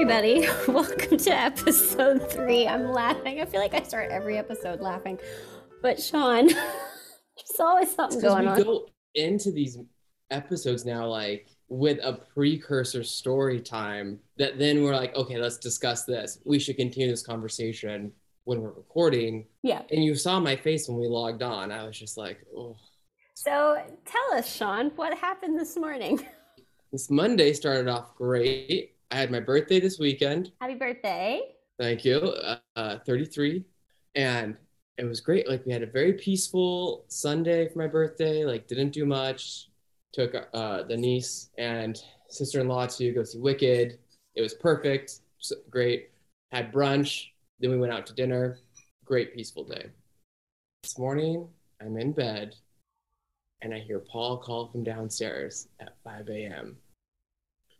everybody. Welcome to episode three. I'm laughing. I feel like I start every episode laughing. But Sean, there's always something going we on. go into these episodes now like with a precursor story time that then we're like, okay, let's discuss this. We should continue this conversation when we're recording. yeah. And you saw my face when we logged on. I was just like, oh. So tell us, Sean, what happened this morning? This Monday started off great. I had my birthday this weekend. Happy birthday. Thank you. Uh, uh, 33. And it was great. Like we had a very peaceful Sunday for my birthday. Like didn't do much. Took uh, the niece and sister-in-law to go see Wicked. It was perfect. So, great. Had brunch. Then we went out to dinner. Great peaceful day. This morning, I'm in bed and I hear Paul call from downstairs at 5 a.m.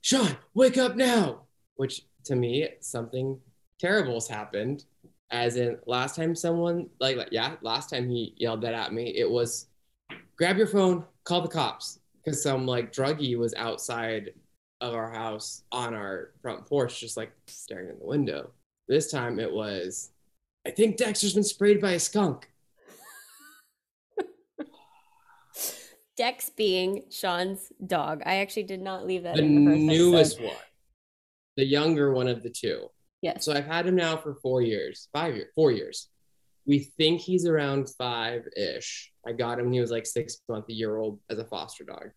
Sean, wake up now! Which to me, something terrible has happened. As in, last time someone, like, like, yeah, last time he yelled that at me, it was grab your phone, call the cops. Because some like druggie was outside of our house on our front porch, just like staring in the window. This time it was, I think Dexter's been sprayed by a skunk. Dex being Sean's dog. I actually did not leave that The in the newest episode. one, the younger one of the two. Yes. So I've had him now for four years, five years, four years. We think he's around five ish. I got him when he was like six month, a year old as a foster dog.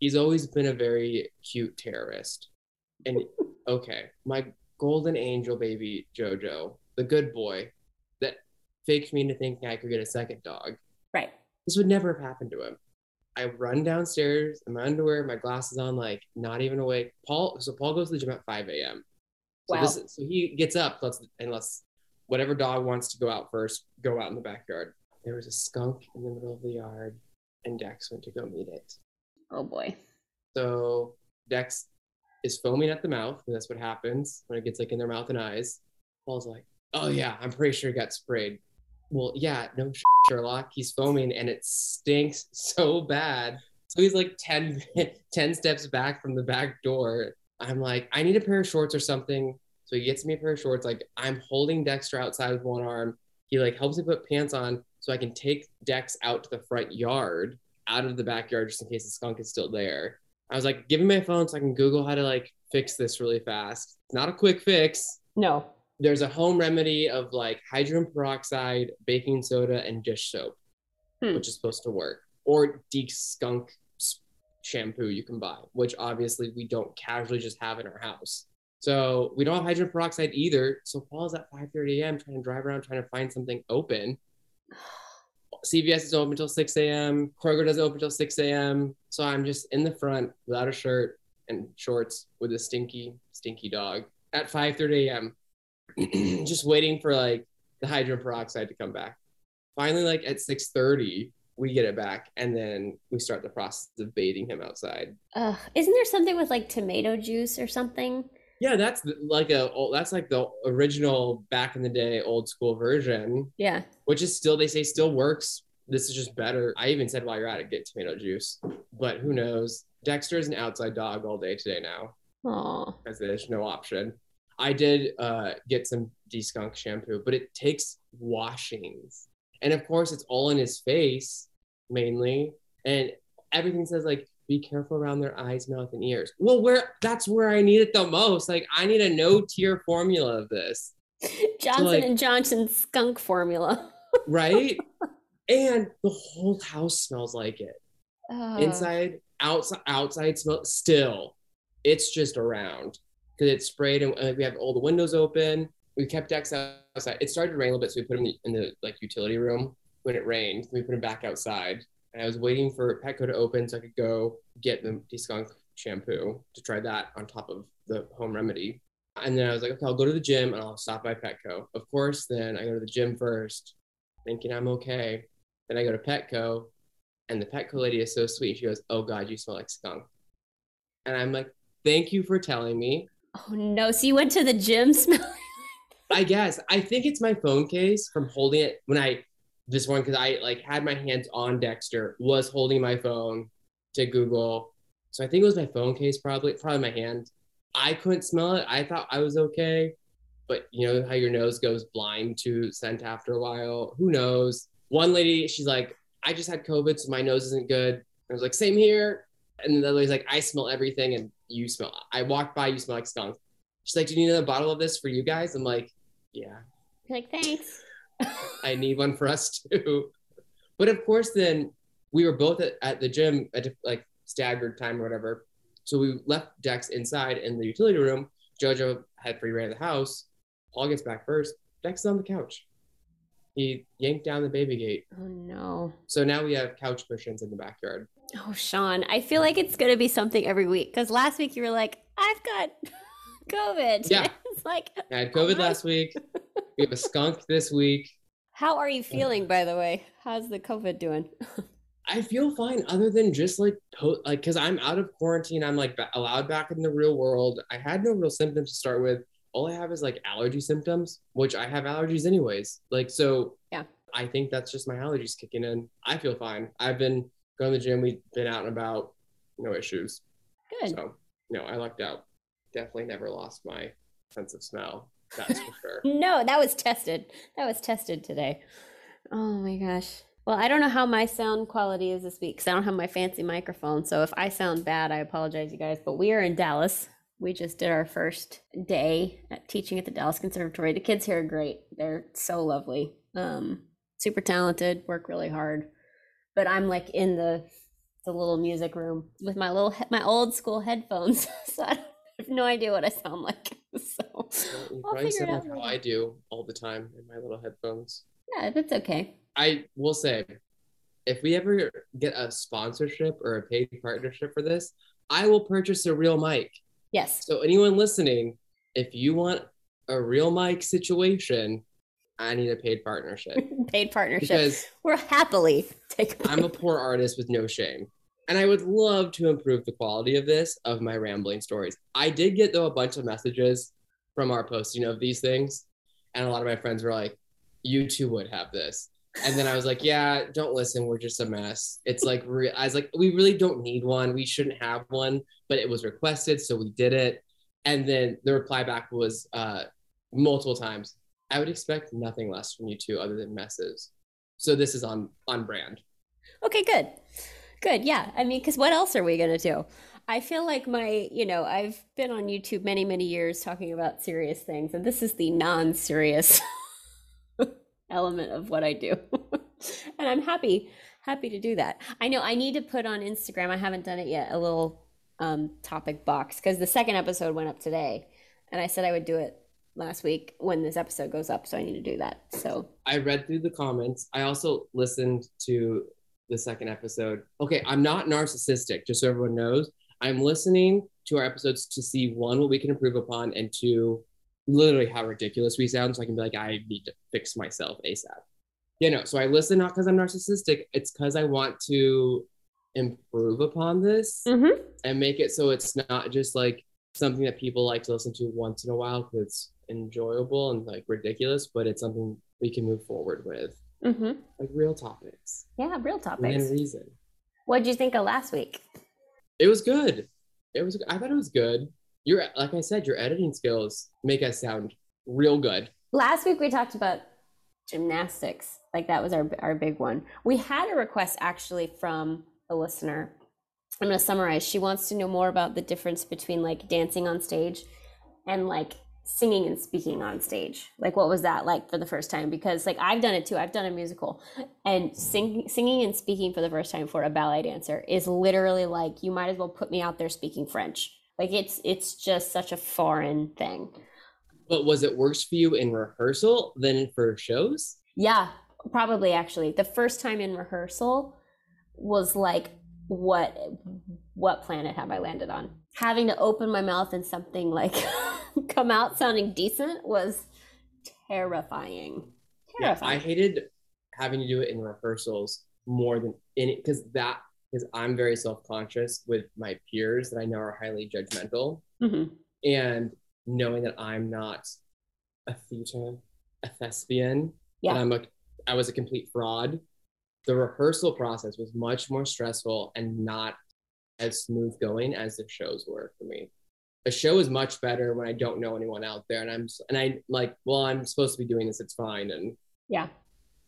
He's always been a very cute terrorist. And okay, my golden angel baby Jojo, the good boy that faked me into thinking I could get a second dog. right. This would never have happened to him. I run downstairs in my underwear, my glasses on, like not even awake. Paul, so Paul goes to the gym at 5 a.m. So Wow. this so he gets up, let's unless whatever dog wants to go out first, go out in the backyard. There was a skunk in the middle of the yard, and Dex went to go meet it. Oh boy. So Dex is foaming at the mouth, and that's what happens when it gets like in their mouth and eyes. Paul's like, "Oh yeah, I'm pretty sure he got sprayed." Well, yeah, no Sherlock. He's foaming, and it stinks so bad. So he's like 10, 10 steps back from the back door. I'm like, I need a pair of shorts or something. So he gets me a pair of shorts. Like I'm holding Dexter outside with one arm. He like helps me put pants on so I can take Dex out to the front yard, out of the backyard, just in case the skunk is still there. I was like, give me my phone so I can Google how to like fix this really fast. It's not a quick fix. No. There's a home remedy of like hydrogen peroxide, baking soda, and dish soap, Hmm. which is supposed to work, or de-skunk shampoo you can buy, which obviously we don't casually just have in our house. So we don't have hydrogen peroxide either. So Paul's at 5:30 a.m. trying to drive around trying to find something open. CVS is open until 6 a.m. Kroger doesn't open until 6 a.m. So I'm just in the front without a shirt and shorts with a stinky, stinky dog at 5:30 a.m. just waiting for like the hydrogen peroxide to come back. Finally, like at 6:30, we get it back, and then we start the process of bathing him outside. Ugh. Isn't there something with like tomato juice or something? Yeah, that's like a that's like the original back in the day old school version, Yeah. which is still they say still works. This is just better. I even said while you're at it, get tomato juice, but who knows? Dexter is an outside dog all day today now. Oh. because there's no option. I did uh, get some de-skunk shampoo, but it takes washings, and of course, it's all in his face mainly, and everything says like be careful around their eyes, mouth, and ears. Well, where that's where I need it the most. Like I need a no-tier formula of this, Johnson like- and Johnson skunk formula. right? and the whole house smells like it. Ugh. inside outside outside smell still it's just around because it sprayed and uh, we have all the windows open. We kept Dex outside. It started to rain a little bit so we put him in the like utility room when it rained. We put him back outside and i was waiting for petco to open so i could go get the de-skunk shampoo to try that on top of the home remedy. And then i was like okay i'll go to the gym and i'll stop by petco. Of course then i go to the gym first thinking i'm okay. Then i go to petco and the Petco lady is so sweet. She goes, "Oh God, you smell like skunk," and I'm like, "Thank you for telling me." Oh no. So you went to the gym smelling? I guess I think it's my phone case from holding it when I this one because I like had my hands on Dexter, was holding my phone to Google. So I think it was my phone case, probably probably my hand. I couldn't smell it. I thought I was okay, but you know how your nose goes blind to scent after a while. Who knows? One lady, she's like, I just had COVID, so my nose isn't good. I was like, same here. And the lady's like, I smell everything, and you smell. I walked by, you smell like skunk. She's like, Do you need another bottle of this for you guys? I'm like, Yeah. You're like, thanks. I need one for us too. But of course, then we were both at, at the gym at like staggered time or whatever. So we left Dex inside in the utility room. Jojo had free reign of the house. Paul gets back first. Dex is on the couch. He yanked down the baby gate. Oh no. So now we have couch cushions in the backyard. Oh, Sean, I feel like it's gonna be something every week because last week you were like, I've got COVID. Yeah. it's like, I had COVID last week. We have a skunk this week. how are you oh, feeling, by the way? How's the COVID doing? I feel fine, other than just like to- like because I'm out of quarantine. I'm like ba- allowed back in the real world. I had no real symptoms to start with. All I have is like allergy symptoms, which I have allergies anyways. Like so, Yeah. I think that's just my allergies kicking in. I feel fine. I've been going to the gym. We've been out and about. No issues. Good. So no, I lucked out. Definitely never lost my sense of smell. That's for sure. No, that was tested. That was tested today. Oh my gosh. Well, I don't know how my sound quality is this week because I don't have my fancy microphone. So if I sound bad, I apologize, you guys. But we are in Dallas. We just did our first day at teaching at the Dallas Conservatory. The kids here are great. They're so lovely. Um, super talented, work really hard. But I'm like in the the little music room with my little my old school headphones. so I have no idea what I sound like. So I'll figure it out how. I do all the time in my little headphones. yeah, that's okay. I will say, if we ever get a sponsorship or a paid partnership for this, I will purchase a real mic. Yes. So anyone listening, if you want a real mic situation, I need a paid partnership paid partnership. because we're happily take. I'm a poor artist with no shame. And I would love to improve the quality of this, of my rambling stories. I did get, though, a bunch of messages from our posting of these things. And a lot of my friends were like, you too would have this. And then I was like, yeah, don't listen. We're just a mess. It's like, re- I was like, we really don't need one. We shouldn't have one, but it was requested. So we did it. And then the reply back was uh, multiple times. I would expect nothing less from you two other than messes. So this is on on brand. Okay, good, good. Yeah, I mean, because what else are we gonna do? I feel like my, you know, I've been on YouTube many, many years talking about serious things, and this is the non-serious element of what I do, and I'm happy, happy to do that. I know I need to put on Instagram. I haven't done it yet. A little um, topic box because the second episode went up today, and I said I would do it last week when this episode goes up, so I need to do that. So I read through the comments. I also listened to the second episode. Okay, I'm not narcissistic, just so everyone knows. I'm listening to our episodes to see one, what we can improve upon, and two, literally how ridiculous we sound. So I can be like, I need to fix myself ASAP. You know, so I listen not because I'm narcissistic, it's because I want to improve upon this Mhm. and make it so it's not just like something that people like to listen to once in a while because it's enjoyable and like ridiculous, but it's something we can move forward with, Mhm. like real topics yeah, real topics. within reason. What did you think of last week? It was good. It was. I thought it was good. Your like I said, your editing skills make us sound real good. Last week we talked about gymnastics. Like that was our our big one. We had a request actually from a listener. I'm going to summarize. She wants to know more about the difference between like dancing on stage and like singing and speaking on stage. Like what was that like for the first time? Because like I've done it too. I've done a musical and sing, singing and speaking for the first time for a ballet dancer is literally like you might as well put me out there speaking French. Like it's it's just such a foreign thing. But was it worse for you in rehearsal than for shows? Yeah, probably actually. The first time in rehearsal was like what what planet have I landed on? Having to open my mouth and something like come out sounding decent was terrifying. Yeah, Terrifying. I hated having to do it in rehearsals more than any because that because I'm very self conscious with my peers that I know are highly judgmental. Mhm. and knowing that I'm not a theater, a thespian, Yeah. and I'm a, I was a complete fraud. The rehearsal process was much more stressful and not as smooth going as the shows were for me. a show is much better when I don't know anyone out there, and I'm and I like, well, I'm supposed to be doing this. It's fine, and yeah,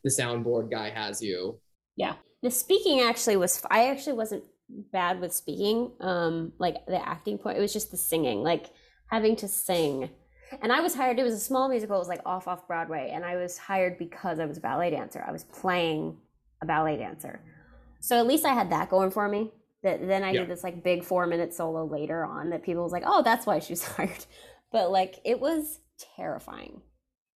the soundboard guy has you. Yeah, the speaking actually was. I actually wasn't bad with speaking. Um, like the acting point, it was just the singing, like having to sing. And I was hired. It was a small musical. It was like off off Broadway, and I was hired because I was a ballet dancer. I was playing a ballet dancer, so at least I had that going for me that then I yeah. did this like big four minute solo later on that people was like, oh, that's why she's hired. But like it was terrifying.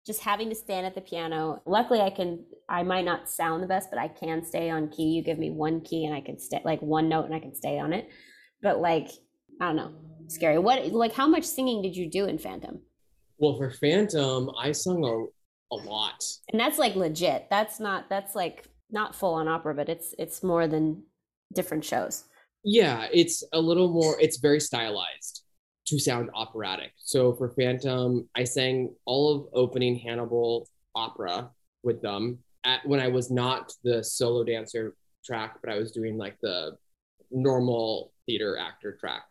Just having to stand at the piano. Luckily I can I might not sound the best, but I can stay on key. You give me one key and I can stay like one note and I can stay on it. But like, I don't know. Scary. What like how much singing did you do in Phantom? Well, for Phantom, I sung a, a lot. And that's like legit. That's not that's like not full on opera, but it's it's more than different shows. Yeah, it's a little more, it's very stylized to sound operatic. So for Phantom, I sang all of opening Hannibal opera with them at when I was not the solo dancer track, but I was doing like the normal theater actor track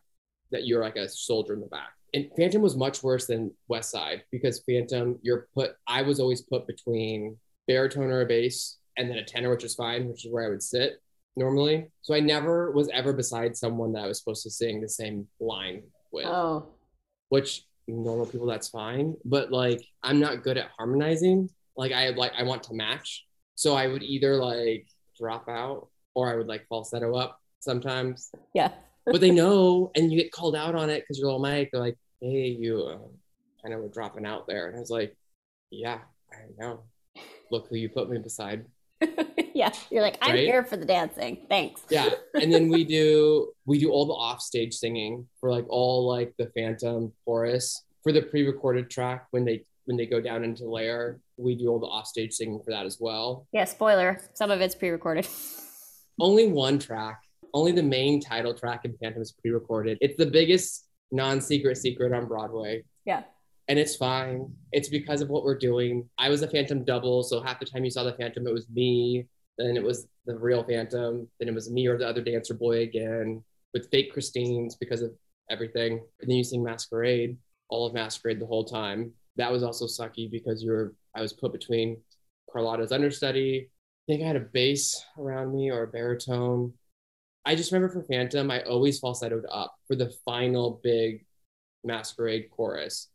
that you're like a soldier in the back. And Phantom was much worse than West Side because Phantom, you're put, I was always put between baritone or a bass and then a tenor, which is fine, which is where I would sit normally. So I never was ever beside someone that I was supposed to sing the same line with. Oh. Which normal people that's fine, but like I'm not good at harmonizing. Like I like I want to match. So I would either like drop out or I would like falsetto up sometimes. Yeah. but they know and you get called out on it because you're all mic. They're like, hey, you uh, kind of were dropping out there. And I was like, yeah, I know. Look who you put me beside. yeah, you're like, I'm right? here for the dancing. Thanks. yeah, and then we do we do all the offstage singing for like all like the Phantom chorus for the pre-recorded track when they when they go down into lair. We do all the offstage singing for that as well. Yeah, spoiler. Some of it's pre-recorded. Only one track. Only the main title track in Phantom is pre-recorded. It's the biggest non-secret secret on Broadway. Yeah and it's fine. It's because of what we're doing. I was a Phantom double, so half the time you saw the Phantom, it was me. Then it was the real Phantom. Then it was me or the other dancer boy again with fake Christines because of everything. And then you sing Masquerade, all of Masquerade the whole time. That was also sucky because you were I was put between Carlotta's understudy. I think I had a bass around me or a baritone. I just remember for Phantom, I always falsettoed up for the final big Masquerade chorus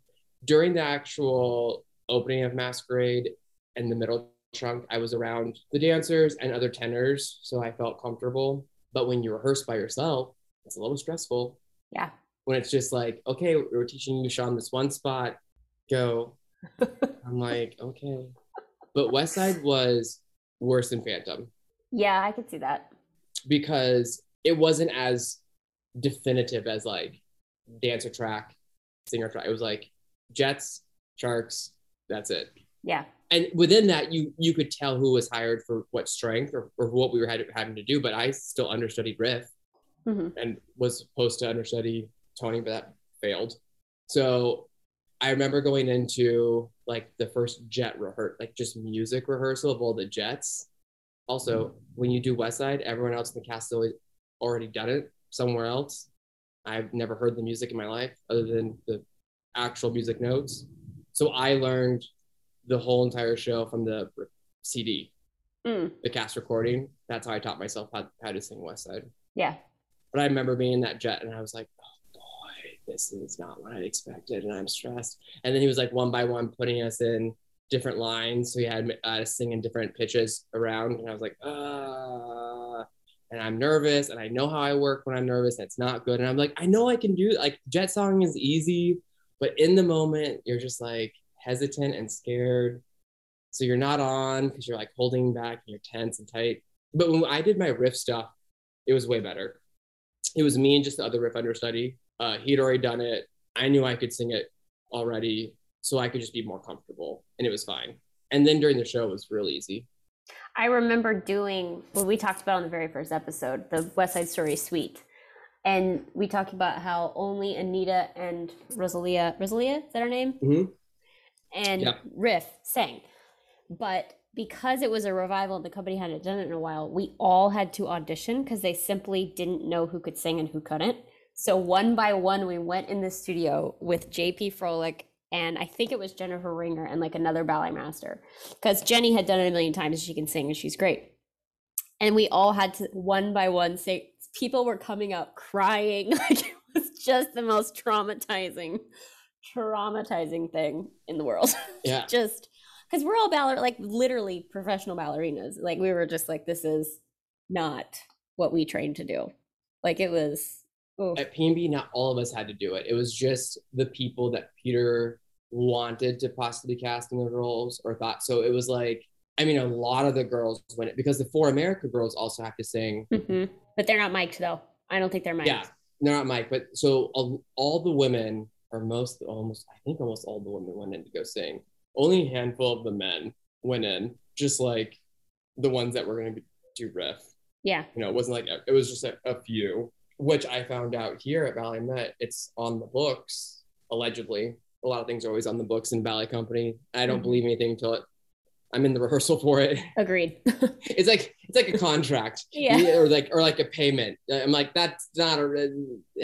during the actual opening of Masquerade and the middle chunk, I was around the dancers and other tenors, so I felt comfortable. But when you rehearse by yourself, it's a little stressful. Yeah. When it's just like, okay, we're teaching you Sean this one spot, go. I'm like, okay. But West Side was worse than Phantom. Yeah, I could see that. Because it wasn't as definitive as like dancer track, singer track. It was like Jets, Sharks, that's it. Yeah. And within that, you you could tell who was hired for what strength or, or what we were had, having to do. But I still understudied Riff mm-hmm. and was supposed to understudy Tony, but that failed. So I remember going into like the first jet rehearsal, like just music rehearsal of all the jets. Also, mm-hmm. when you do West Side, everyone else in the cast has already done it somewhere else. I've never heard the music in my life other than the actual music notes. So I learned the whole entire show from the CD, mm. the cast recording. That's how I taught myself how, how to sing West Side. Yeah. But I remember being in that jet and I was like, oh boy, this is not what I expected. And I'm stressed. And then he was like one by one putting us in different lines. So he had uh, to sing in different pitches around. And I was like, ah. And I'm nervous and I know how I work when I'm nervous. And it's not good. And I'm like, I know I can do like jet song is easy but in the moment, you're just like hesitant and scared. So you're not on because you're like holding back and you're tense and tight. But when I did my riff stuff, it was way better. It was me and just the other riff understudy. Uh, he'd already done it. I knew I could sing it already, so I could just be more comfortable, and it was fine. And then during the show, it was really easy. I remember doing what we talked about on the very first episode, the West Side Story suite and we talked about how only Anita and Rosalia, Rosalia, is that her name? Mm-hmm. And. Riff sang. But because it was a revival and the company hadn't done it in a while, we all had to audition because they simply didn't know who could sing and who couldn't. So one by one, we went in the studio with JP Frohlich and I think it was Jennifer Ringer and like another ballet master because Jenny had done it a million times. She can sing and she's great. And we all had to one by one say, people were coming out crying. Like it was just the most traumatizing, traumatizing thing in the world. Yeah. just because we're all baller, like literally professional ballerinas. Like we were just like, this is not what we trained to do. Like it was. oof. At PNB, not all of us had to do it. It was just the people that Peter wanted to possibly cast in the roles or thought. So it was like, I mean, a lot of the girls went it because the four America girls also have to sing. Mhm. But they're not mic'd though. I don't think they're mic'd. Yeah, they're not Mike, but so all, all the women, or most, almost, I think almost all the women went in to go sing. Only a handful of the men went in, just like the ones that were going to do riff. Yeah. You know, it wasn't like a, it was just a, a few, which I found out here at BalletMet. It's on the books allegedly. A lot of things are always on the books in ballet company. I don't Mhm. believe anything until it, I'm in the rehearsal for it. Agreed. It's like it's like a contract, Yeah. or like or like a payment. I'm like that's not a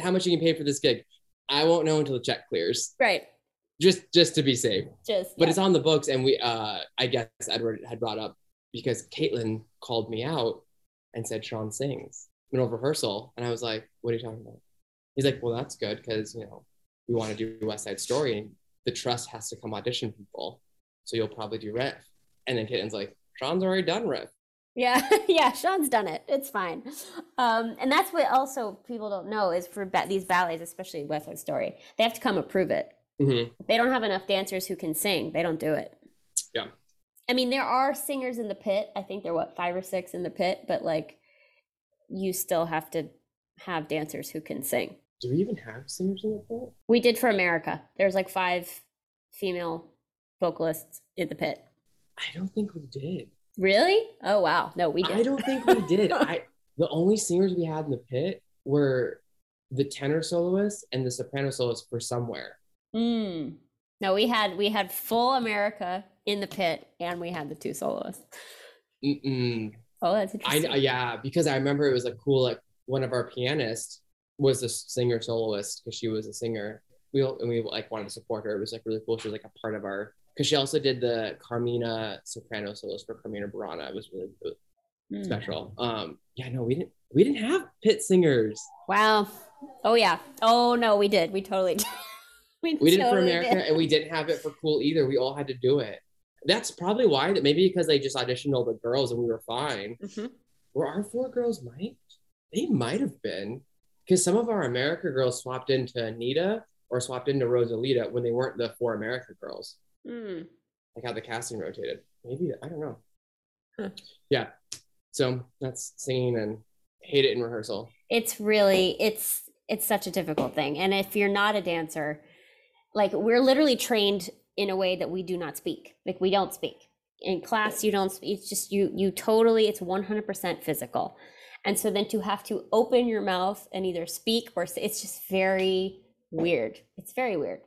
how much you can pay for this gig. I won't know until the check clears, right. just just to be safe. Just But yeah. it's on the books, and we uh I guess Edward had brought up because Caitlin called me out and said Sean sings middle of rehearsal, and I was like, what are you talking about? He's like, well, that's good because you know we want to do West Side Story, and the trust has to come audition people, so you'll probably do riff. And then Caitlin's like, Sean's already done riff. Yeah, yeah, Sean's done it. It's fine. Um, and that's what also people don't know is for ba- these ballets, especially West Side Story, they have to come approve it. Mhm. They don't have enough dancers who can sing, they don't do it. Yeah. I mean, there are singers in the pit. I think there are what five or six in the pit, but like, you still have to have dancers who can sing. Do we even have singers in the pit? We did for America. There's like five female vocalists in the pit. I don't think we did. Really? Oh wow. No, we did. I don't think we did. It. I the only singers we had in the pit were the tenor soloist and the soprano soloist for somewhere. Mm. No, we had we had full America in the pit, and we had the two soloists. Mm-mm. Oh, that's interesting. I yeah, because I remember it was like cool. Like one of our pianists was a singer soloist because she was a singer. We all- and we like wanted to support her. It was like really cool. She was like a part of our because she also did the Carmina soprano solos for Carmina Burana. It was really, really Mm. special. Um, yeah, no, we didn't we didn't have pit singers. Wow. Oh yeah. Oh no, we did. We totally did. we, We did it for America, did. and we didn't have it for Cool either. We all had to do it. That's probably why. That maybe because they just auditioned all the girls and we were fine. Mhm. Were our four girls might? They might have been because some of our America girls swapped into Anita or swapped into Rosalita when they weren't the four America girls. Mm. Like how the casting rotated. Maybe I don't know. Huh. Yeah. So that's singing and hate it in rehearsal. It's really it's it's such a difficult thing, and if you're not a dancer, like we're literally trained in a way that we do not speak. Like we don't speak in class. You don't. speak. It's just you. You totally. It's 100% physical, and so then to have to open your mouth and either speak or say, it's just very weird. It's very weird.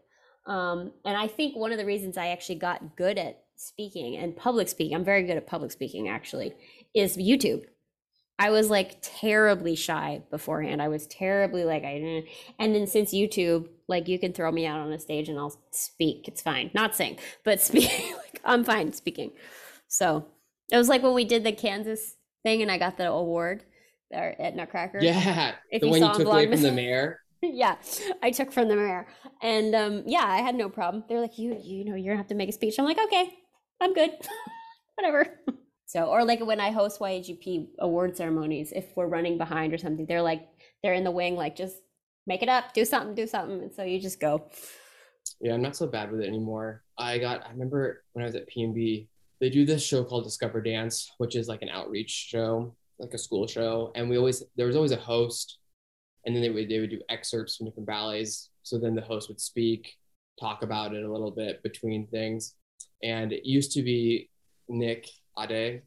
Um, and I think one of the reasons I actually got good at speaking and public speaking, I'm very good at public speaking actually, is YouTube. I was like terribly shy beforehand. I was terribly like I didn't. And then since YouTube, like you can throw me out on a stage and I'll speak. It's fine, not sing, but speak. like I'm fine speaking. So it was like when we did the Kansas thing and I got the award there at Nutcracker. Yeah, If the you one you took away from the mayor. Yeah, I took from the mayor, and um, yeah, I had no problem. They're like, you, you know, you're gonna have to make a speech. I'm like, okay, I'm good, whatever. So, or like when I host YAGP award ceremonies, if we're running behind or something, they're like, they're in the wing, like, just make it up, do something, do something, and so you just go. Yeah, I'm not so bad with it anymore. I got, I remember when I was at PNB, they do this show called Discover Dance, which is like an outreach show, like a school show. And we always, there was always a host, and then they would, they would do excerpts from different ballets. So then the host would speak, talk about it a little bit between things. And it used to be Nick Ade.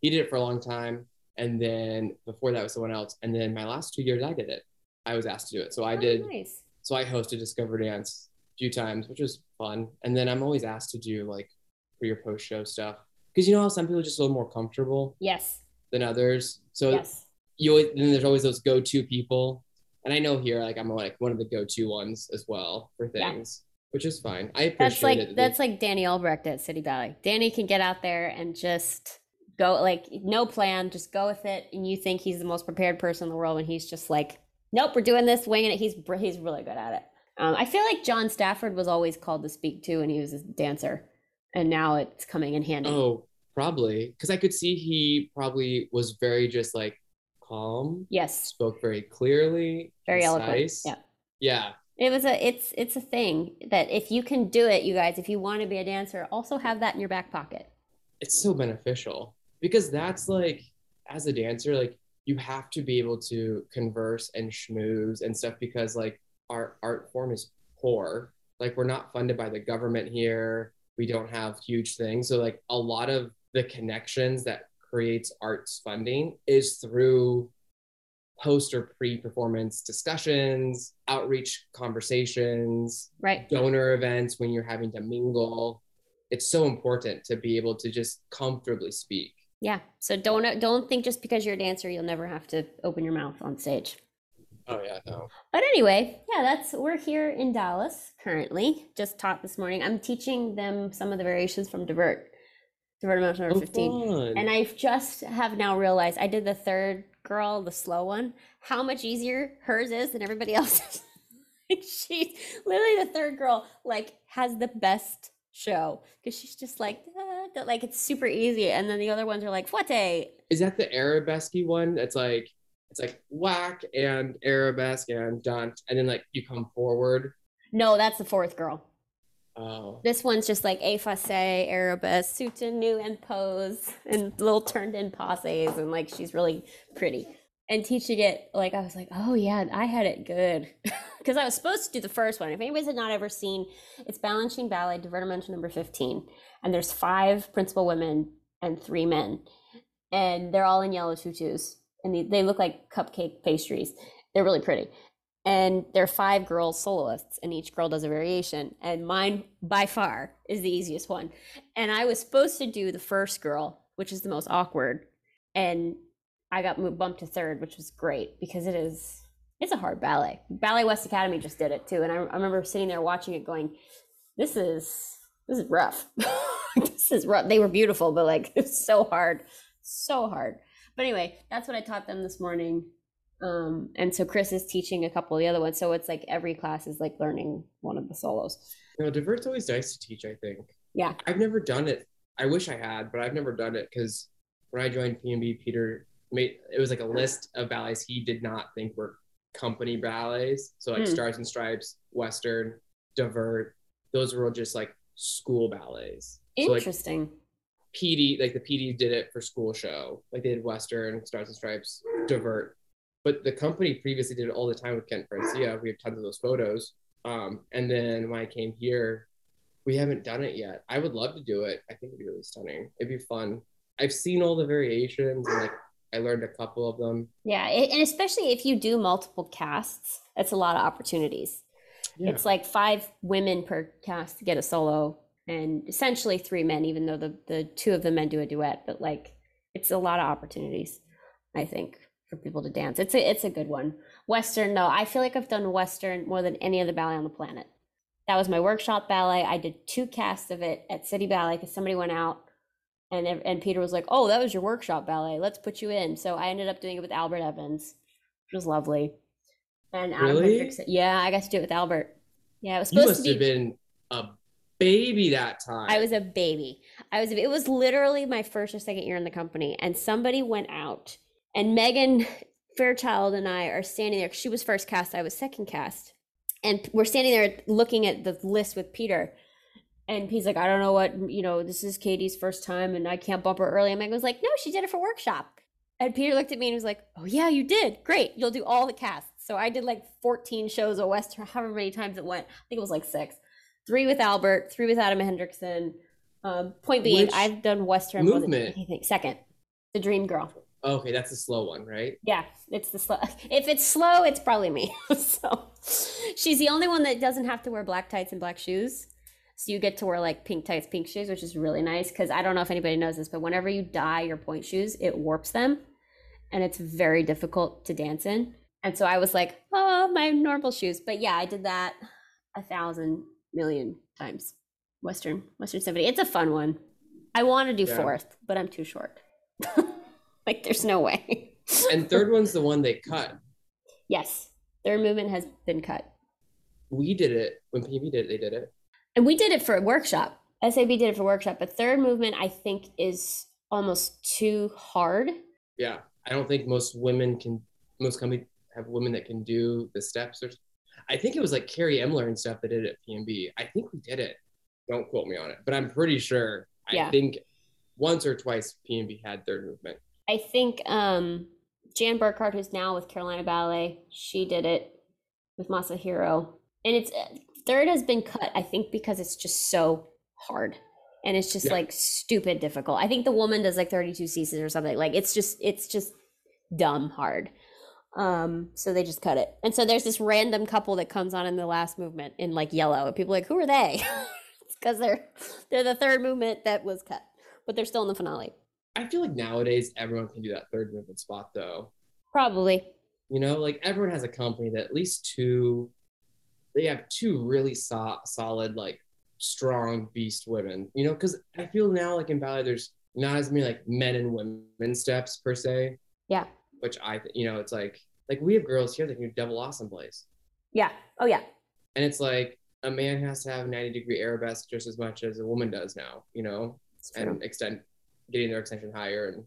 He did it for a long time. And then before that was someone else. And then my last two years, I did it. I was asked to do it. So I "Oh, did nice. so I hosted Discover Dance a few times, which was fun. And then I'm always asked to do like for your post show stuff because you know how some people are just a little more comfortable Yes, than others. So yes, you always, then there's always those go to people, And I know here, like I'm like one of the go-to ones as well for Yeah. things, which is fine. I appreciate That's like it. that's like Danny Ulbricht at City Ballet. Danny can get out there and just go like no plan, just go with it, and you think he's the most prepared person in the world, and he's just like, nope, we're doing this, winging it. He's he's really good at it. Um, I feel like Jon Stafford was always called to speak too, and he was a dancer, and now it's coming in handy. oh, probably because I could see he probably was very just like calm, Yes, spoke very clearly, very eloquent. Yeah. Yeah. It was a it's it's a thing that if you can do it, you guys, if you want to be a dancer, also have that in your back pocket. it's so beneficial because that's like as a dancer like you have to be able to converse and schmooze and stuff because like our art form is poor like we're not funded by the government here we don't have huge things so like a lot of the connections that creates arts funding is through post or pre-performance discussions outreach conversations Right. donor events when you're having to mingle it's so important to be able to just comfortably speak Yeah. So don't don't think just because you're a dancer you'll never have to open your mouth on stage. oh yeah no But anyway, yeah, that's we're here in Dallas currently. Just taught this morning. I'm teaching them some of the variations from Divert. Amount number oh, 15. fun. And I just have now realized I did the third girl, the slow one, how much easier hers is than everybody else's. like she's literally the third girl, like has the best show because she's just like, "Ah," like it's super easy. And then the other ones are like, what a is that the arabesque one it's like it's like whack and arabesque and dunt and then like you come forward no, that's the fourth girl. Oh This one's just like effacé, arabesque, soutenu and pose, and little turned in passes, and like she's really pretty. And teaching it, like I was like, oh yeah, I had it good, because I was supposed to do the first one. If anybody's had not ever seen, it's Balanchine Ballet, Divertimento number fifteen, and there's five principal women and three men, and they're all in yellow tutus, and they, they look like cupcake pastries. They're really pretty and there are five girls soloists and each girl does a variation. And mine by far is the easiest one. And i was supposed to do the first girl which is the most awkward. And i got moved bumped to third which was great because it is it's a hard ballet. Ballet west academy just did it too. And i, I remember sitting there watching it going this is this is rough. This is rough. They were beautiful but like it's so hard. So hard. But anyway that's what i taught them this morning um and so chris is teaching a couple of the other ones. So it's like every class is like learning one of the solos. You know divert's always nice to teach i think. Yeah. I've never done it. I wish i had but i've never done it because when i joined PNB peter made it was like a list of ballets he did not think were company ballets. So like Hmm. stars and stripes western divert those were all just like school ballets. So like interesting. PD, like the PD did it for school show, like they did Western, Stars and Stripes, Divert. But the company previously did it all the time with Kent Francia. We have tons of those photos. Um, and then when I came here, we haven't done it yet. I would love to do it. I think it'd be really stunning. It'd be fun. I've seen all the variations and like I learned a couple of them. yeah and especially if you do multiple casts that's a lot of opportunities Yeah. it's like five women per cast to get a solo and essentially three men even though the the two of the men do a duet but like it's a lot of opportunities i think for people to dance it's a it's a good one western though i feel like i've done western more than any other ballet on the planet that was my workshop ballet i did two casts of it at city ballet because somebody went out and and peter was like oh that was your workshop ballet let's put you in so i ended up doing it with albert evans which was lovely and Adam Really? Yeah i got to do it with albert yeah it was You supposed must to have be been a baby that time. I was a baby. I was. It was literally my first or second year in the company, and somebody went out, and Megan Fairchild and I are standing there. She was first cast. I was second cast, and we're standing there looking at the list with Peter. And he's like, I don't know what you know. This is Katie's first time, and I can't bump her early. And Megan was like, No, she did it for workshop. And Peter looked at me and was like, Oh yeah, you did. Great. You'll do all the casts. So I did like 14 shows of Western, however many times it went. I think it was like six. Three with Albert, three with Adam Hendrickson. Um, point being, Which I've done Western movement? anything. Second, the Dream Girl. Okay, that's the slow one, right? Yeah, it's the slow. If it's slow, it's probably me. so she's the only one that doesn't have to wear black tights and black shoes. So you get to wear like pink tights, pink shoes, which is really nice because I don't know if anybody knows this, but whenever you dye your pointe shoes, it warps them, and it's very difficult to dance in. And so I was like, oh, my normal shoes, but yeah, I did that a thousand million times. Western Western Symphony. It's a fun one. I want to do Yeah. fourth, but I'm too short. like, there's no way. And third one's the one they cut. yes, third movement has been cut, We did it when PB did it. They did it. and we did it for a workshop. SAB did it for a workshop, but third movement I think is almost too hard. Yeah, I don't think most women can. Most companies have women that can do the steps. Or I think it was like Carrie Imler and stuff that did it at PNB. I think we did it. Don't quote me on it, but I'm pretty sure. Yeah. I think once or twice PNB had third movement. I think um, Jan Burkhardt, who's now with Carolina Ballet, she did it with Masahiro, and it's third has been cut. I think because it's just so hard, and it's just Yeah. like stupid difficult. I think the woman does like thirty two ceases or something. Like it's just it's just dumb hard. Um, so they just cut it, and so there's this random couple that comes on in the last movement in like yellow, and people are like, who are they? it's because they're they're the third movement that was cut, but they're still in the finale. I feel like nowadays everyone can do that third movement spot though. Probably. You know, like everyone has a company that at least two, they have two really so- solid, like strong beast women. You know, because I feel now like in ballet, there's not as many like men and women steps per se, Yeah. which I, th- you know, it's like like we have girls here that can do double assemblés, Yeah. Oh yeah. and it's like a man has to have 90 degree arabesque just as much as a woman does now. You know, and extend getting their extension higher and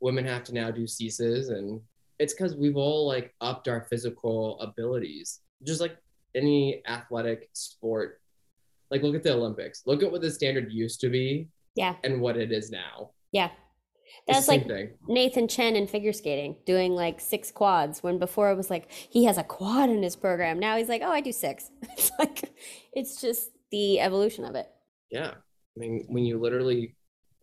women have to now do ceases and it's because we've all like upped our physical abilities just like any athletic sport like look at the olympics look at what the standard used to be Yeah. and what it is now Yeah. That's like thing Nathan Chen in figure skating doing like six quads when before it was like he has a quad in his program. Now he's like, oh, I do six. It's like, it's just the evolution of it. yeah i mean when you literally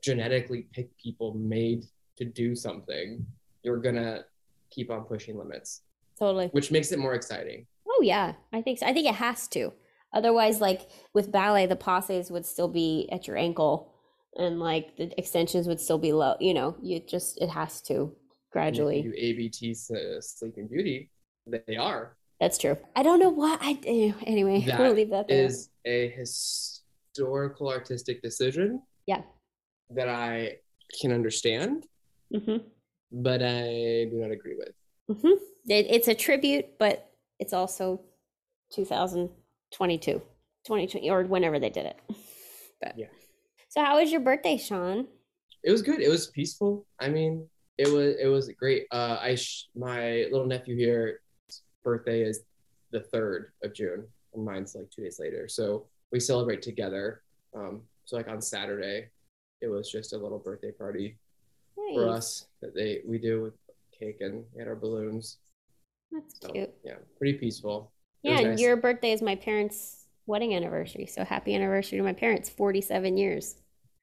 genetically pick people made to do something you're gonna keep on pushing limits Totally. which makes it more exciting Oh, yeah. I think so. I think it has to. Otherwise, like with ballet, the passes would still be at your ankle and like the extensions would still be low. You know, you just, it has to gradually. you do abts uh, sleeping beauty they are That's true. I don't know why. I, eh, anyway, we'll leave that there. is a historical artistic decision Yeah. That I can understand, hmm but I do not agree with. hmm It, it's a tribute, but it's also 2022, 2020, or whenever they did it. But Yeah. So, how was your birthday, Sean? It was good. It was peaceful. I mean, it was it was great. Uh, I sh- my little nephew here birthday is the third of June, and mine's like two days later. So we celebrate together. Um, so like on Saturday, it was just a little birthday party for us that they we do with cake and we had our balloons. That's So cute. yeah, pretty peaceful. Yeah, and nice. your birthday is my parents' wedding anniversary. So, happy anniversary to my parents, 47 years.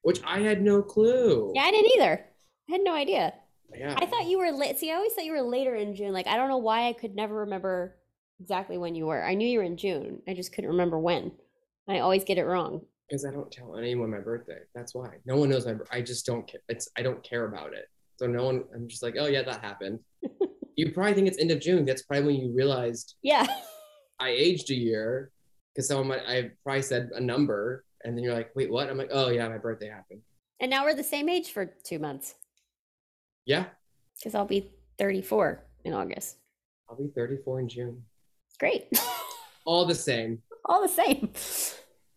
which I had no clue. Yeah, I didn't either. I had no idea. Yeah. I thought you were late. See, I always thought you were later in June. Like, I don't know why I could never remember exactly when you were. I knew you were in June. I just couldn't remember when. I always get it wrong. Because I don't tell anyone my birthday. That's why. No one knows my. I just don't. care. It's. I don't care about it. So no one. I'm just like, oh yeah, that happened. you probably think it's end of June. That's probably when you realized Yeah. I aged a year because someone might. I probably said a number, and then you're like, wait, what? I'm like, oh yeah, my birthday happened. And now we're the same age for two months Yeah, because I'll be 34 in August. I'll be 34 in June. Great. All the same. all the same.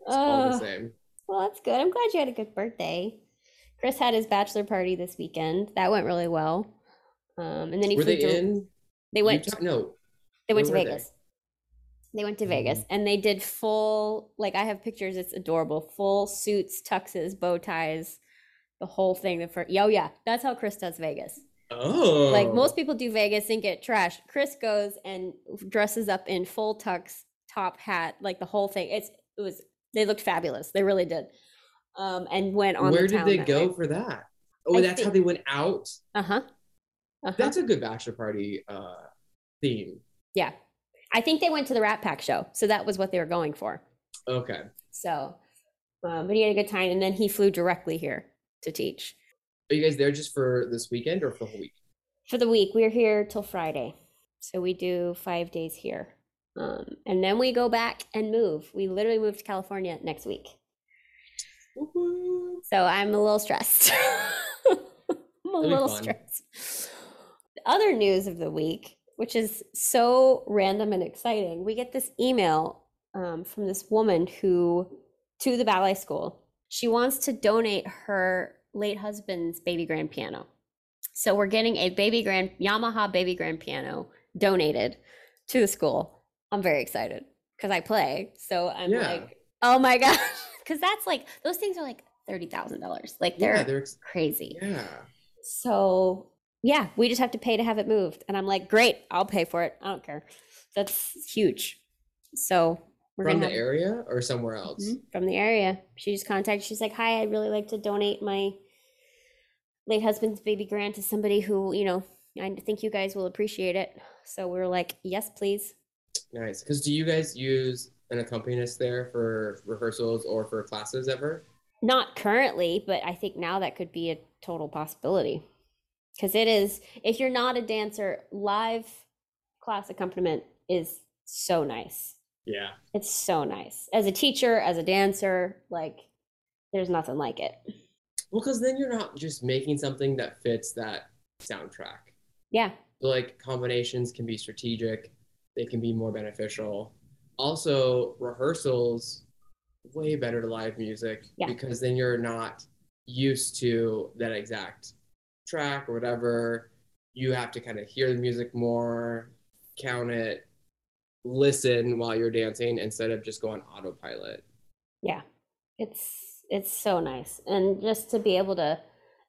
It's all the same. Well, that's good. I'm glad you had a good birthday. Chris had his bachelor party this weekend. That went really well. Um, and then he Were flew they to, in? they went Utah? No. they went to where they? Vegas. They? went to Mhm. Vegas and they did full like I have pictures, it's adorable. Full suits, tuxes, bow ties, the whole thing. The first, oh yeah, that's how Chris does Vegas. Oh. Like most people do Vegas and get trashed. Chris goes and dresses up in full tux, top hat, like the whole thing. It's it was they looked fabulous. They really did. Um, and went on. Where the did they go way. for that? Oh, I that's how they went out. Uh huh. Uh-huh. That's a good bachelor party uh, theme. yeah. I think they went to the Rat Pack show, so that was what they were going for. Okay. So, um, but he had a good time, and then he flew directly here to teach Are you guys there just for this weekend or for the whole week? for the week. We're here till Friday, so we do five days here. Um, and then we go back and move. We literally move to California next week. Woohoo. So I'm a little stressed. I'm a little fun. stressed. Other news of the week, which is so random and exciting, we get this email um, from this woman who to the ballet school. She wants to donate her late husband's baby grand piano. So we're getting a baby grand Yamaha baby grand piano donated to the school. I'm very excited because I play. So I'm Yeah. like, oh my gosh. Because that's like, those things are like $30,000. Like they're, Yeah, they're ex- crazy. yeah. So yeah, we just have to pay to have it moved. And I'm like, great, I'll pay for it. I don't care. That's huge. So we're From the have- area or somewhere else? Mhm, from the area. She just contacted. She's like, "Hi, I'd really like to donate my late husband's baby grant to somebody who, you know, I think you guys will appreciate it." So we are like, "Yes, please." Nice. Because do you guys use an accompanist there for rehearsals or for classes ever? Not currently, but I think now that could be a total possibility. Because it is, if you're not a dancer, live class accompaniment is so nice. Yeah. It's so nice. As a teacher, as a dancer, like, there's nothing like it. Well, because then you're not just making something that fits that soundtrack. Yeah. So, like combinations can be strategic, they can be more beneficial. Also, rehearsals way better to live music Yeah. because then you're not used to that exact track or whatever. You have to kind of hear the music more, count it, listen while you're dancing instead of just going autopilot. yeah it's it's so nice and just to be able to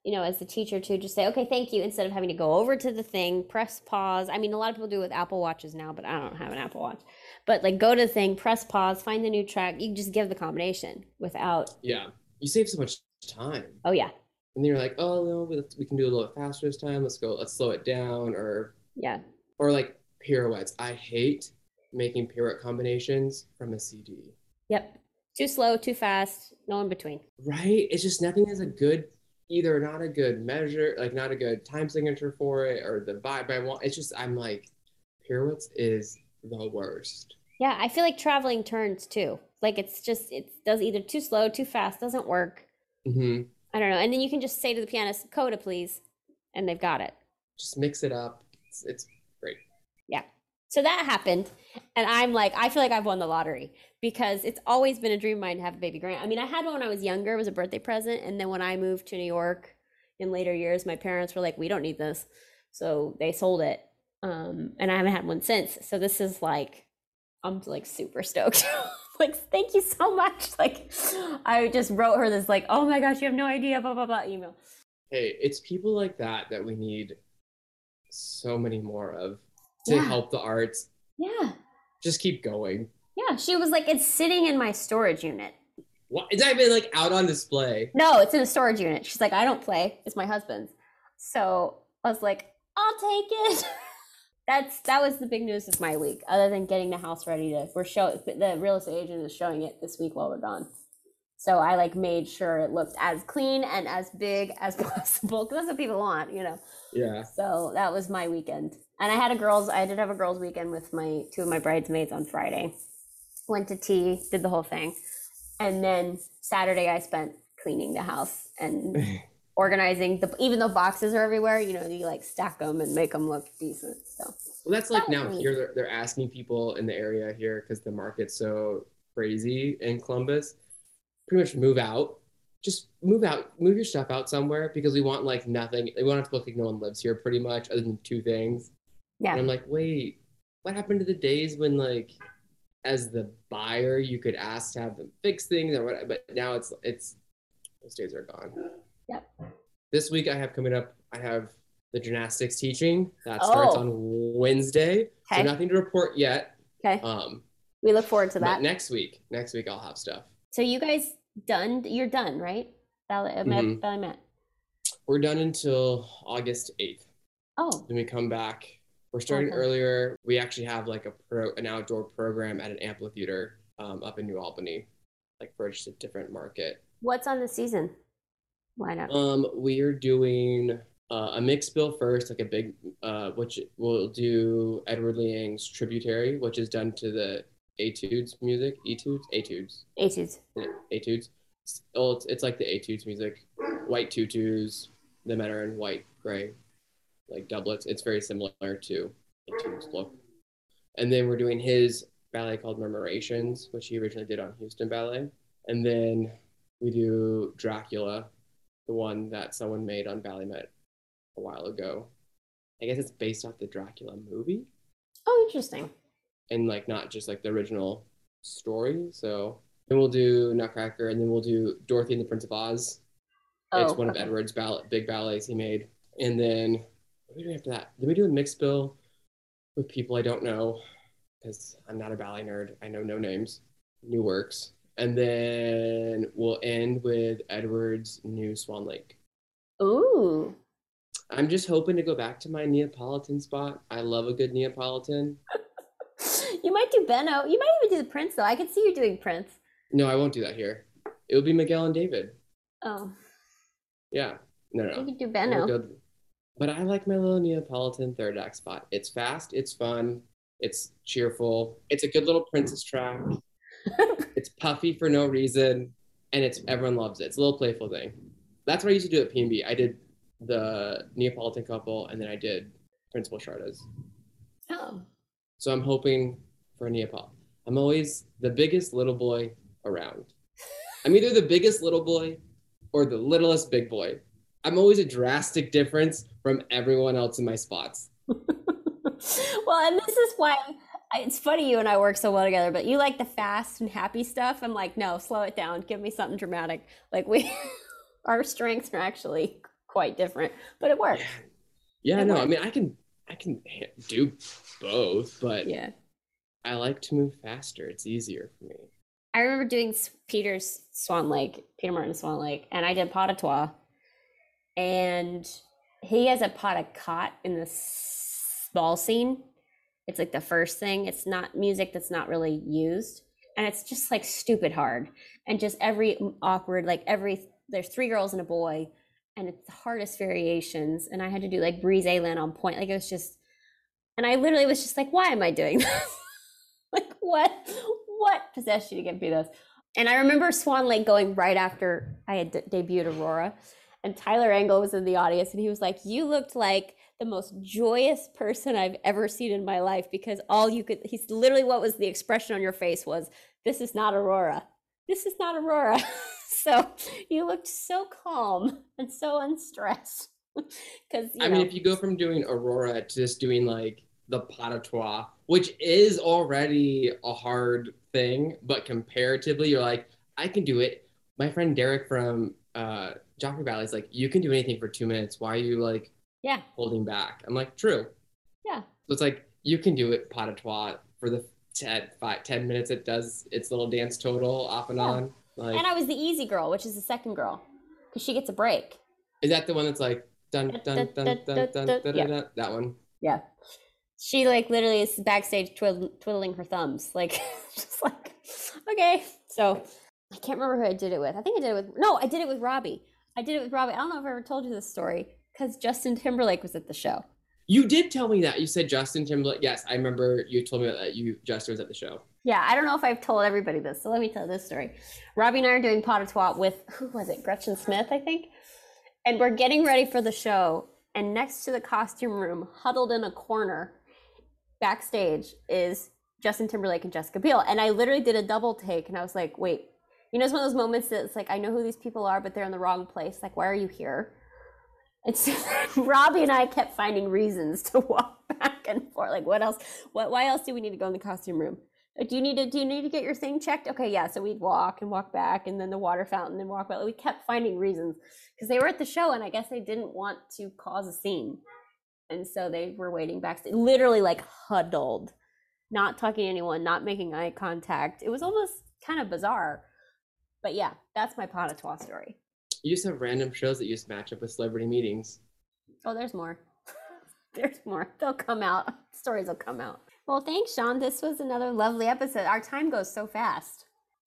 you know as the teacher to just say okay thank you instead of having to go over to the thing press pause i mean a lot of people do it with apple watches now but i don't have an apple watch but like go to the thing press pause find the new track you can just give the combination without Yeah. You save so much time. oh yeah And then you're like, oh no, we, we can do a little bit faster this time. Let's go, let's slow it down. Or yeah or like pirouettes. I hate making pirouette combinations from a CD. yep too slow too fast no in between Right? It's just nothing is a good either not a good measure, like not a good time signature for it, or the vibe I want. It's just I'm like pirouettes is the worst. yeah i feel like traveling turns too like it's just it does either too slow too fast doesn't work hmm i don't know and then you can just say to the pianist coda please and they've got it Just mix it up. It's, it's great. So that happened. And I'm like, I feel like I've won the lottery because it's always been a dream of mine to have a baby grant. I mean, I had one when I was younger, it was a birthday present. And then when I moved to New York in later years, my parents were like, we don't need this. So they sold it. Um, and I haven't had one since. So this is like, I'm like super stoked. like, thank you so much. Like, I just wrote her this, like, oh my gosh, you have no idea, blah, blah, blah email. Hey, it's people like that that we need so many more of to Yeah. help the arts. Yeah. Just keep going. Yeah. She was like, it's sitting in my storage unit. What? It's not even like out on display. No, it's in a storage unit. She's like, I don't play. It's my husband's. So I was like, I'll take it. That's that was the big news of my week. Other than getting the house ready to, we're show the real estate agent is showing it this week while we're gone. So I like made sure it looked as clean and as big as possible because that's what people want, you know. Yeah. So that was my weekend, and I had a girls. I did have a girls' weekend with my two of my bridesmaids on Friday. Went to tea, did the whole thing, and then Saturday I spent cleaning the house and organizing the. Even though boxes are everywhere, you know, you like stack them and make them look decent. So Well, that's like That now neat. here they're, they're asking people in the area here because the market's so crazy in Columbus. Pretty much move out. Just move out, move your stuff out somewhere because we want like nothing. We want it to look like no one lives here, pretty much, other than two things. And I'm like, wait, what happened to the days when like, as the buyer, you could ask to have them fix things or what? But now it's it's those days are gone. Yep. This week I have coming up. I have the gymnastics teaching that starts Oh. on Wednesday. Okay. So nothing to report yet. okay. Um, we look forward to that. next week, next week I'll have stuff. so you guys done? You're done, right? Ballet, Mhm. BalletMet. We're done until August eighth. Oh, Then we come back. We're starting Okay. earlier. We actually have like a pro, an outdoor program at an amphitheater um, up in New Albany, like for just a different market. what's on the season lineup? Um, we are doing uh, a mixed bill first, like a big, uh, which we'll do Edwaard Liang's Tributary, which is done to the etudes music, etudes, etudes, Etudes. etudes. It's, oh, it's, it's like the etudes music, white tutus, the men are in white, gray, like doublets. It's very similar to etudes look. And then we're doing his ballet called Murmurations, which he originally did on Houston Ballet. And then we do Dracula, the one that someone made on BalletMet a while ago. I guess it's based off the Dracula movie Oh, interesting. and like not just like the original story. So then we'll do Nutcracker and then we'll do Dorothy and the Prince of Oz. Oh, it's one of. Edwaard's ball- big ballets he made. And then what do we do after that? Then we do a mixed bill with people I don't know because I'm not a ballet nerd. I know no names, new works. And then we'll end with Edwaard's new Swan Lake. Ooh. I'm just hoping to go back to my Neapolitan spot. I love a good Neapolitan. You might do Benno. You might even do the Prince though. I could see you doing Prince. No, I won't do that here. It would be Miguel and David. Oh, Yeah. No, no. you could do Benno. But I like my little Neapolitan third act spot. It's fast, it's fun, it's cheerful, it's a good little princess track. it's puffy for no reason, and it's everyone loves it. It's a little playful thing. That's what I used to do at PNB. I did the Neapolitan couple, and then I did Principal Czardas. oh, So I'm hoping for a Neapol. I'm always the biggest little boy around. I'm either the biggest little boy or the littlest big boy. I'm always a drastic difference from everyone else in my spots. well, and this is why it's funny you and I work so well together. But you like the fast and happy stuff. I'm like, no, slow it down. Give me something dramatic. Like we, our strengths are actually quite different, but it works. Yeah, It no, I mean I can I can do both, but Yeah. I like to move faster. It's easier for me. I remember doing Peter's Swan Lake, Peter Martins' Swan Lake, and I did pas de trois. And he has a pas de quatre in the ball scene. It's like the first thing. It's not music that's not really used. And it's just like stupid hard. And just every awkward, like every, there's three girls and a boy, and it's the hardest variations. And I had to do like Breeze Land on pointe. Like it was just, and I literally was just like, why am I doing this? like what what possessed you to get me this and i remember swan lake going right after i had de- debuted aurora and tyler angle was in the audience and he was like you looked like the most joyous person i've ever seen in my life because all you could he's literally what was the expression on your face was this is not aurora. This is not aurora. So you looked so calm and so unstressed because I mean, if you go from doing Aurora to just doing like the pas de trois, which is already a hard thing, but comparatively, you're like, I can do it. My friend Derek from uh, Joffrey Ballet is like, you can do anything for two minutes. Why are you like yeah holding back? I'm like, true. Yeah. So it's like you can do it pas de trois for the 10, five, 10 minutes it does its little dance total off and Yeah. on. Like, and i was the easy girl which is the second girl because she gets a break is that the one that's like dun dun dun dun dun dun dun, Yeah. dun, that one? Yeah. She like literally is backstage twiddling, twiddling her thumbs, like just like okay. So I can't remember who I did it with. I think I did it with no, I did it with Robbie. I did it with Robbie. I don't know if I ever told you this story because Justin Timberlake was at the show. You did tell me that. You said Justin Timberlake. Yes, I remember you told me that you Justin was at the show. Yeah, I don't know if I've told everybody this, so let me tell this story. Robbie and I are doing pas de trois with who was it? Gretchen Smith, I think. And we're getting ready for the show, and next to the costume room, huddled in a corner, backstage, is Justin Timberlake and Jessica Biel. And I literally did a double take, and I was like, wait, you know, it's one of those moments that it's like I know who these people are, but they're in the wrong place. Like, why are you here? So Robbie and I kept finding reasons to walk back and forth. Like, what else? What? Why else do we need to go in the costume room? Do you need to? Do you need to get your thing checked? Okay, yeah. So we'd walk and walk back, and then the water fountain, and walk back. We kept finding reasons because they were at the show, and I guess they didn't want to cause a scene, and so they were waiting backstage, literally like huddled, not talking to anyone, not making eye contact. It was almost kind of bizarre, but yeah, that's my trois story. You just have random shows that you just match up with celebrity meetings. Oh, there's more. there's more. They'll come out. Stories will come out. Well, thanks, Sean. This was another lovely episode. Our time goes so fast.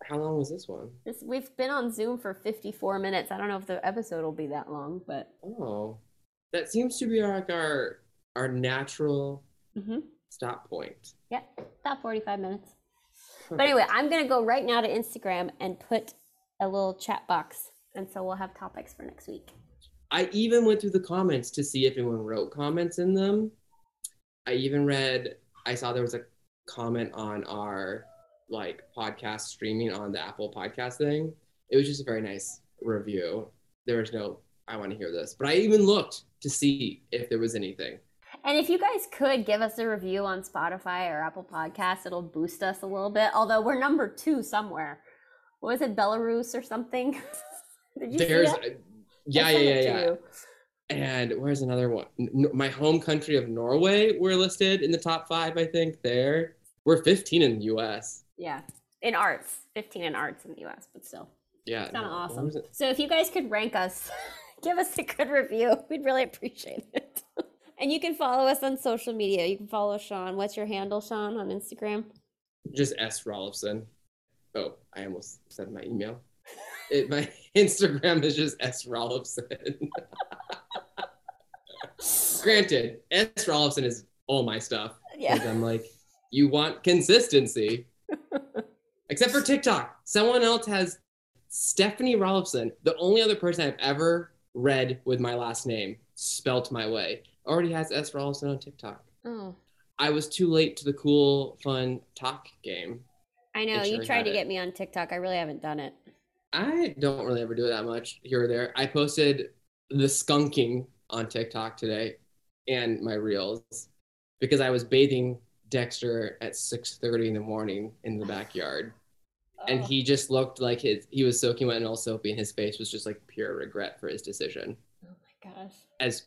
How long was this one? This, we've been on Zoom for 54 minutes. I don't know if the episode will be that long, but Oh, that seems to be like our our natural Mm-hmm. stop point. Yeah, about 45 minutes. But anyway, I'm going to go right now to Instagram and put a little chat box. And so we'll have topics for next week. I even went through the comments to see if anyone wrote comments in them. I even read, I saw there was a comment on our like podcast streaming on the Apple podcast thing. It was just a very nice review. There was no, I want to hear this, but I even looked to see if there was anything. And if you guys could give us a review on Spotify or Apple Podcasts, it'll boost us a little bit. Although we're number two somewhere. What was it, Belarus or something? Did you There's, yeah, yeah, yeah, yeah. And where's another one? N- my home country of Norway, we're listed in the top five, I think. There, we're 15 in the U.S. Yeah, in arts, 15 in arts in the US, but still. Yeah, It's kind of no, awesome. So if you guys could rank us, give us a good review. We'd really appreciate it. and you can follow us on social media. You can follow Sean. What's your handle, Sean, on Instagram? Just S. Rollifson. Oh, I almost said my email. It, my Instagram is just S. Rollifson. Granted, S. Rollifson is all my stuff. Yeah. I'm like, you want consistency. Except for TikTok. Someone else has Stephanie Rollifson, the only other person I've ever read with my last name, spelt my way, already has S. Rollifson on TikTok. Oh, I was too late to the cool, fun talk game. I know. You tried to it. get me on TikTok. I really haven't done it. I don't really ever do it that much here or there. I posted the skunking on TikTok today and my reels because I was bathing Dexter at 6:30 in the morning in the backyard. And he just looked like his he was soaking wet and all soapy and his face was just like pure regret for his decision. Oh my gosh. As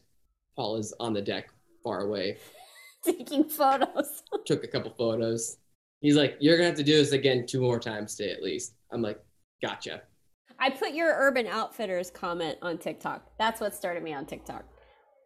Paul is on the deck far away, Taking photos. took a couple photos. He's like, You're gonna have to do this again two more times today at least. I'm like, gotcha. I put your Urban Outfitters comment on TikTok. That's what started me on TikTok.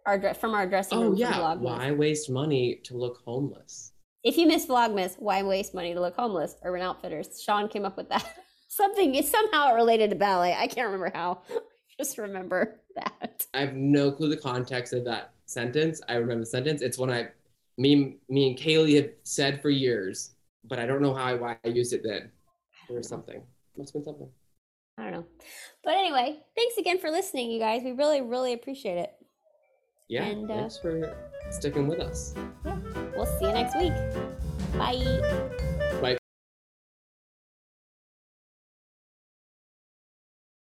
Our from our dressing oh, room Oh yeah, why waste money to look homeless? If you miss Vlogmas, why waste money to look homeless? Urban Outfitters. Sean came up with that. Something somehow related to ballet. I can't remember how. Just remember that. I have no clue the context of that sentence. I remember the sentence. It's one I, me, me and Kaylee have said for years, but I don't know how I, why I used it then. or something. Must have been something. I don't know. But anyway, thanks again for listening, you guys. We really, really appreciate it. Yeah. And, uh, thanks for sticking with us. Yeah. We'll see you next week. Bye.